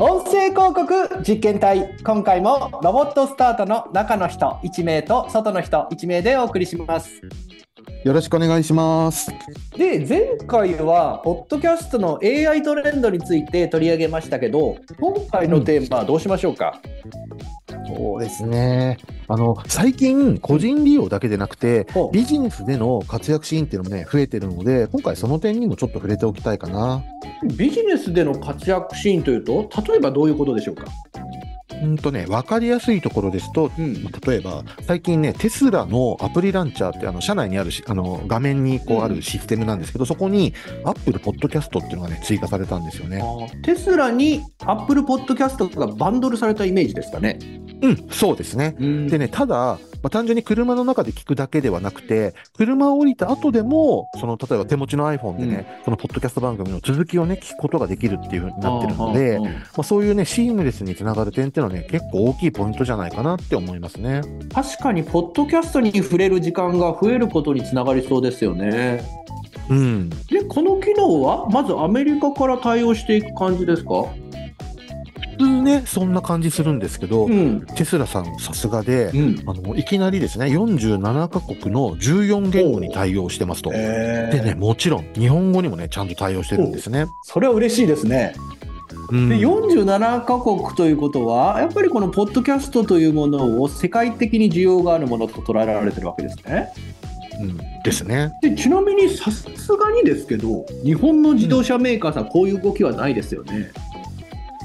音声広告実験隊。今回もロボットスタートの中の人1名と外の人1名でお送りします。よろしくお願いします。で前回はポッドキャストの AI トレンドについて取り上げましたけど今回のテーマはどうしましょうか、そうですね。あの、最近、個人利用だけでなくてビジネスでの活躍シーンっていうのもね、増えてるので、今回その点にもちょっと触れておきたいかな。ビジネスでの活躍シーンというと例えばどういうことでしょうか、うんとね、わかりやすいところですと、うんまあ例えば、最近ね、テスラのアプリランチャーって、あの、社内にあるし、あの、画面にこうあるシステムなんですけど、そこに、アップルポッドキャストっていうのがね、追加されたんですよね。テスラにアップルポッドキャストがバンドルされたイメージですかね？うん、そうですね。でね、ただ、まあ、単純に車の中で聞くだけではなくて、車を降りた後でも、その、例えば手持ちの iPhone でね、そのポッドキャスト番組の続きをね、聞くことができるっていう風になってるので、まあ、そういうね、シームレスにつながる点っていうのはね、結構大きいポイントじゃないかなって思いますね。確かにポッドキャストに触れる時間が増えることにつながりそうですよね。うん。でこの機能はまずアメリカから対応していく感じですか、普通ね、そんな感じするんですけど、んテスラさんさすがで、うんあの、いきなりですね、47カ国の14言語に対応してますと。えでね、もちろん、日本語にもね、ちゃんと対応してるんですね。それは嬉しいですね。うんで47カ国ということはやっぱりこのポッドキャストというものを世界的に需要があるものと捉えられてるわけですね。うんですね。でちなみにさすがにですけど日本の自動車メーカーさん、こういう動きはないですよね。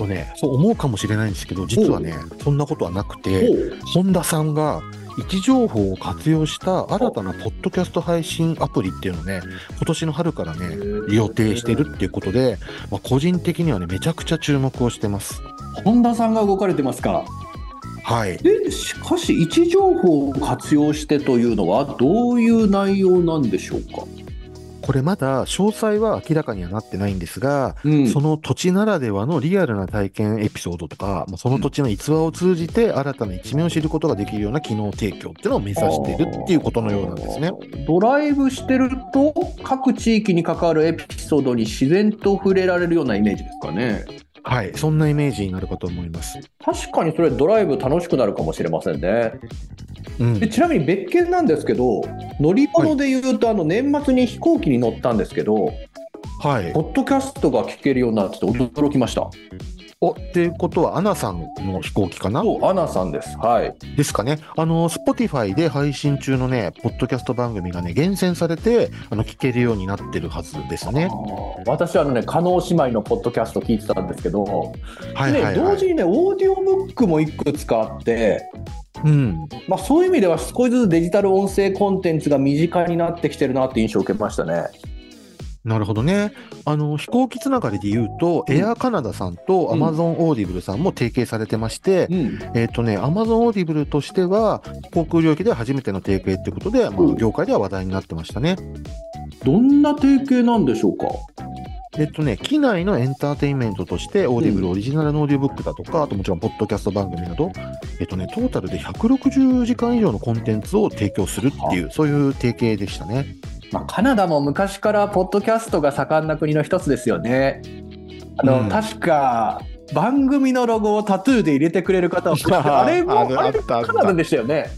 とね、そう思うかもしれないんですけど、実はね、そんなことはなくて、ホンダさんが位置情報を活用した新たなポッドキャスト配信アプリっていうのをね、今年の春からね、予定してるっていうことで、まあ、個人的にはね、めちゃくちゃ注目をしてます。本田さんが動かれてますか。はい。でしかし位置情報を活用してというのはどういう内容なんでしょうか？これまだ詳細は明らかにはなってないんですが、うんその土地ならではのリアルな体験エピソードとか、まあ、その土地の逸話を通じて新たな一面を知ることができるような機能提供っていうのを目指しているっていうことのようなんですね。ドライブしてると各地域に関わるエピソードに自然と触れられるようなイメージですかね。はい。そんなイメージになるかと思います。確かにそれドライブ楽しくなるかもしれませんね。うんで。ちなみに別件なんですけど乗り物でいうと、あの年末に飛行機に乗ったんですけどはいポ。ッドキャストが聞けるようになってて驚きました。お、っていうことは、アナさんの飛行機かな？そうアナさんです。はい。ですかね。あの、Spotify で配信中のね、ポッドキャスト番組がね、厳選されて、あの、聞けるようになってるはずですね。私はあのね、加納姉妹のポッドキャスト聞いてたんですけど、はいはい、はい。ね同時にね、オーディオブックもいくつかあって、うん。まあ、そういう意味では少しずつデジタル音声コンテンツが身近になってきてるなって印象を受けましたね。なるほどね。あの、飛行機つながりで言うと、うんエアカナダさんとうん Amazon オーディブルさんも提携されてまして、うん、えっ、とね、Amazon Audible としては、航空領域では初めての提携ってことで、まうんあ、業界では話題になってましたね。どんな提携なんでしょうか？えっとね、機内のエンターテインメントとして、 Audible オリジナルのオーディオブックだとか、あともちろん、ポッドキャスト番組など、えっとね、トータルで160時間以上のコンテンツを提供するっていう、そういう提携でしたね。まあ、カナダも昔からポッドキャストが盛んな国の一つですよね。あの、うん確か番組のロゴをタトゥーで入れてくれる方は あれもあれカナダでしたよね。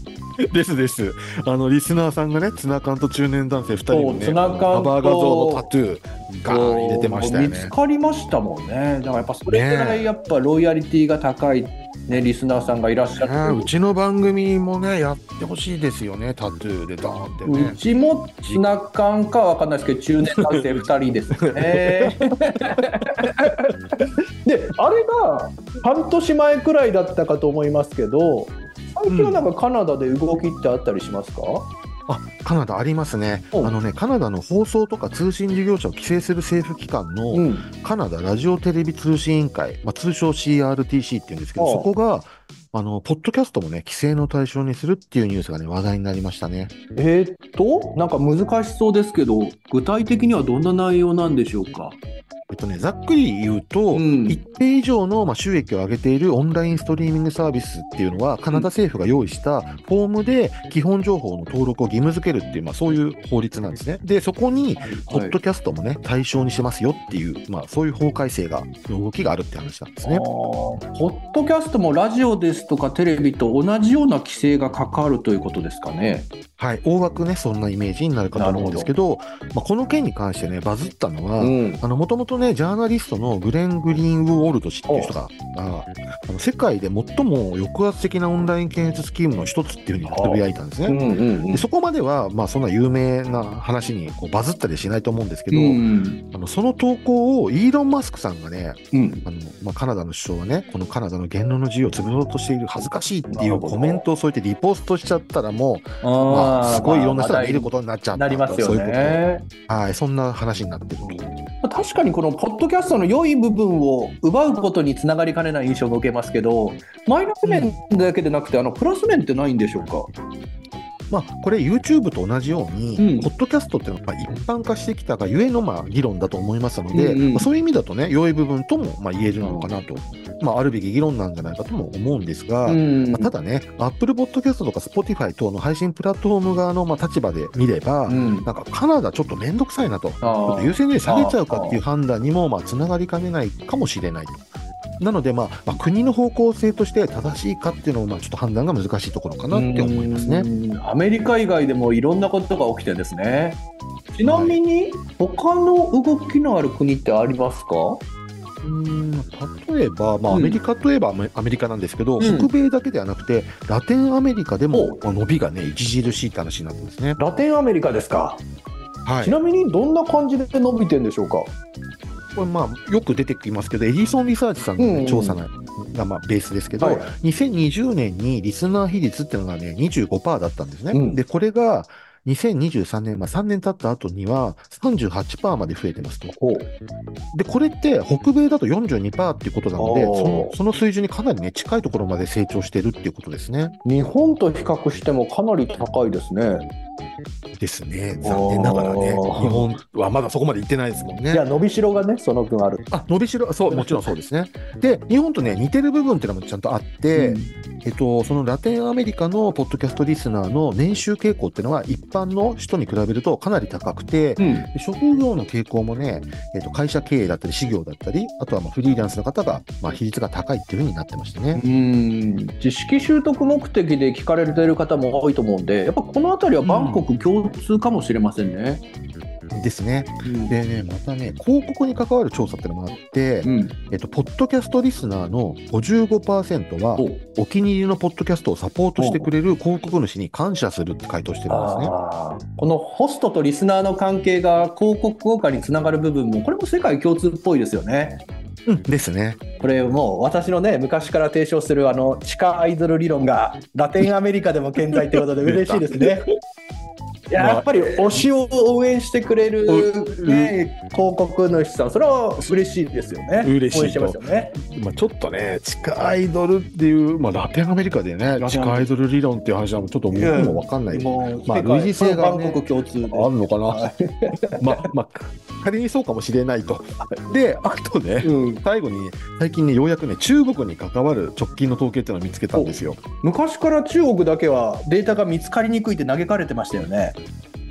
ですです。あの、リスナーさんがね、ツナ缶と中年男性2人のね、カバー画像のタトゥー、ガーン入れてましたよね。見つかりましたもんね。だからやっぱそれぐらいやっぱロイヤリティが高い、ね、リスナーさんがいらっしゃって、ねうちの番組もね、やってほしいですよね、タトゥーでダーンってうね。ちもツナ缶かわかんないですけど中年男性 2人ですよね。であれが半年前くらいだったかと思いますけど最近はなんかカナダで動きってあったりしますか、あ、カナダありますね。あおのね、カナダの放送とか通信事業者を規制する政府機関の、うん、カナダラジオテレビ通信委員会、まあ、通称 CRTC って言うんですけど、そこが、あの、ポッドキャストもね、規制の対象にするっていうニュースがね、話題になりましたね。えーっとなんか難しそうですけど具体的にはどんな内容なんでしょうか？えっとね、ざっくり言うと、うん一定以上のまあ収益を上げているオンラインストリーミングサービスっていうのは、カナダ政府が用意したフォームで基本情報の登録を義務付けるっていう、まあ、そういう法律なんですね。で、そこに、ポッドキャストもね、対象にしますよっていう、まあ、そういう法改正が、動きがあるって話なんですね。ポッドキャストもラジオですとかテレビと同じような規制がかかるということですかね。はい、大枠ね、そんなイメージになるかと思うんですけど、まあ、この件に関してね、バズったのは、ん。あの、もともとね、ジャーナリストのグレン・グリーンウォルド氏っていう人が、ああの世界で最も抑圧的なオンライン検閲スキームの一つっていうふうにつぶやいたんですうんね。うんうん。でそこまでは、まあ、そんな有名な話にこうバズったりしないと思うんですけど、うんあのその投稿をイーロン・マスクさんがね、うん。あのまあ、カナダの首相はね、このカナダの言論の自由を潰ろうとしている恥ずかしいっていうコメントを添えてリポストしちゃったらもう、すごいいろんな人が見るまことになっちゃあったなりますよそういう。はい、そんな話になってると。確かにこのポッドキャストの良い部分を奪うことにつながりかねない印象を受けますけど、マイナス面だけでなくて、あのプラス面ってないんでしょうか？まあ、これ YouTube と同じように、うん。ポッドキャストっていうのはまあ一般化してきたがゆえのまあ議論だと思いますので、うんうんまあ、そういう意味だとね、良い部分ともまあ言えるのかなと、まあ、あるべき議論なんじゃないかとも思うんですが、んまあ、ただね、Apple Podcast とか Spotify 等の配信プラットフォーム側のまあ立場で見れば、うん。なんかカナダちょっとめんどくさいなと。優先順位下げちゃうかっていう判断にもまあつながりかねないかもしれない。と。なので、まあ、まあ、国の方向性として正しいかっていうのを、まあ、ちょっと判断が難しいところかなって思いますね。うんアメリカ以外でもいろんなことが起きてるんですね。ちなみに、他の動きのある国ってありますか？うーん例えば、まあ、うんアメリカといえばアメリカなんですけど、うん北米だけではなくて、ラテンアメリカでも伸びがね、著しいって話になってますね。ラテンアメリカですか？はい。ちなみにどんな感じで伸びてるんでしょうか？これ、まあ、よく出てきますけど、 Edison Research さんのね、うんうん調査が、まあ、ベースですけど、はい2020年にリスナー比率っていうのがね、25%だったんですね。うんで、これが、2023年、まあ、3年経った後には38%まで増えてますと。で、これって北米だと42%っていうことなので、そのその水準にかなりね、近いところまで成長してるっていうことですね。日本と比較してもかなり高いですね。ですね。残念ながらね、日本はまだそこまで行ってないですもんいや、ね。伸びしろがね、その分ある。あ、伸びしろ、そう、もちろんそうですね。で、日本とね、似てる部分っていうのもちゃんとあって、うんえっと、そのラテンアメリカのポッドキャストリスナーの年収傾向っていうのは、一般の人に比べるとかなり高くて、うんで職業の傾向もね、えっと、会社経営だったり、事業だったり、あとはまあフリーランスの方が、まあ、比率が高いっていうふうになってましたね。うん知識習得目的で聞かれている方も多いと思うんで、やっぱこの辺りはバンコク共通かもしれませんね。ですね。うんでね、またね、広告に関わる調査っていうのもあって、うんえっと、ポッドキャストリスナーの55%は、おお気に入りのポッドキャストをサポートしてくれる広告主に感謝するって回答してるんですね。このホストとリスナーの関係が広告効果につながる部分もこれも世界共通っぽいですよね。うん、ですね。これもう私のね昔から提唱するあの地下アイドル理論がラテンアメリカでも健在ということで嬉しいですね。いややっぱり推しを応援してくれる、ね、広告主さんそれは嬉しいですよね。ますよね。まあ、ちょっとね、地下アイドルっていう、まあ、ラテンアメリカでね、地下アイドル理論っていう話はちょっと僕もわかんない。もうまあ類似性がねバンコク共通であるのかな、はい まあ、まあ、仮にそうかもしれないと。で、あとね、うん、最後に、最近ね、ようやくね、中国に関わる直近の統計っていうのを見つけたんですよ。昔から中国だけはデータが見つかりにくいって嘆かれてましたよね。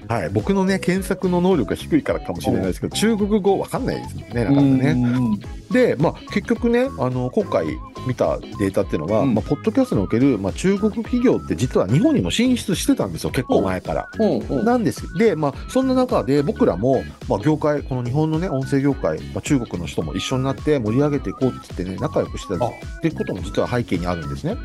はい、僕のね、検索の能力が低いからかもしれないですけど、中国語わかんないですもんね、なかなかね。うんで、まあ、結局ね、あの、今回見たデータっていうのは、うんまあ、ポッドキャストにおける、まあ、中国企業って実は日本にも進出してたんですよ、結構前から。なんです。で、まあ、そんな中で僕らも、まあ、業界、この日本のね、音声業界、まあ、中国の人も一緒になって盛り上げていこうって言ってね、仲良くしてたあっていうことも実は背景にあるんですね。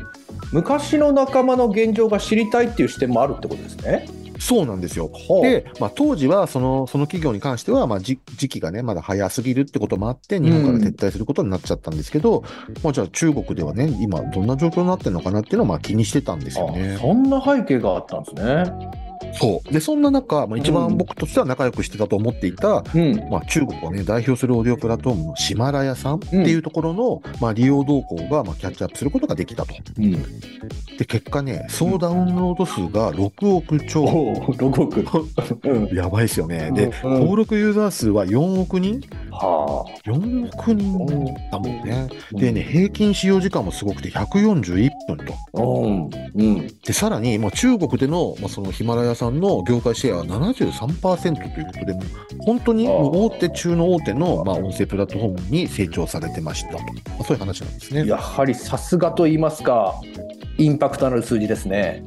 昔の仲間の現状が知りたいっていう視点もあるってことですね。そうなんですよ。で、まあ、当時はその、その企業に関しては、まあ、じ時期がね、まだ早すぎるってこともあって、日本から撤退することになっちゃったんですけど、まあ、じゃあ中国ではね、今どんな状況になってるのかなっていうのをまあ気にしてたんですよあね。そんな背景があったんですね。そう。で、そんな中、まあ、一うん番僕としては仲良くしてたと思っていた、うん。まあ、中国をね、代表するオーディオプラットフォームのシマラヤさんっていうところの、まあ、利用動向が、まあ、キャッチアップすることができたと。うん。で、結果ね、総ダウンロード数が6億超。おお、6億。うん。やばいですよね。で、うん登録ユーザー数は4億人は4億人あ。だもんね。でね、平均使用時間もすごくて141分と。うん。うん。で、さらに、もう中国での、まあ、そのヒマラヤさんの業界シェアは73%ということで、本当に大手中の大手の、まあ、音声プラットフォームに成長されてましたと。まあ、そういう話なんですね。やはりさすがと言いますか、インパクトある数字ですね。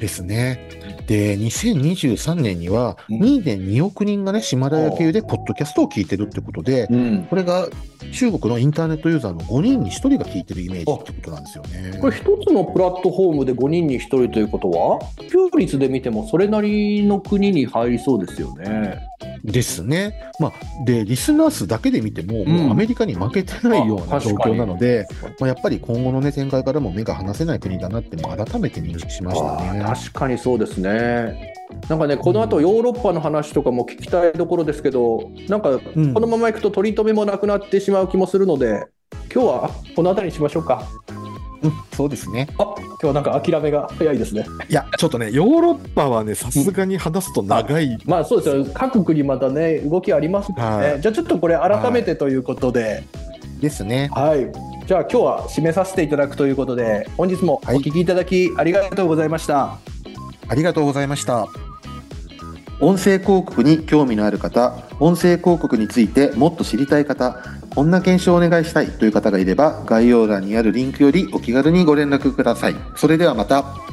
ですね。で、2023年にはうん2.2億人がね、ヒマラヤ系でポッドキャストを聞いてるってことで、うん。これが中国のインターネットユーザーの5人に1人が聞いてるイメージってことなんですよね。これ一つのプラットフォームで5人に1人ということは、普及率で見てもそれなりの国に入りそうですよね。ですね。まあ、で、リスナー数だけで見ても、うんもうアメリカに負けてないような状況なので、まあ、やっぱり今後の、ね、展開からも目が離せない国だなって、改めて認識しましたね。確かにそうですね。なんかね、この後ヨーロッパの話とかも聞きたいところですけど、なんかうんこのままいくと取り留めもなくなってしまう気もするので、今日はこの辺りにしましょうか。うん、そうですね。あ今日はなんか諦めが早いですね。いや、ちょっとね、ヨーロッパはね、さすがに話すと長い。まあそうですよ、各国またね、動きありますもんね。はいじゃあちょっとこれ、改めてということで、ですね。はい、じゃあ今日は締めさせていただくということで、本日もお聞きいただきありがとうございました。ありがとうございました。音声広告に興味のある方、音声広告についてもっと知りたい方、こんな検証をお願いしたいという方がいれば、概要欄にあるリンクよりお気軽にご連絡ください。それではまた。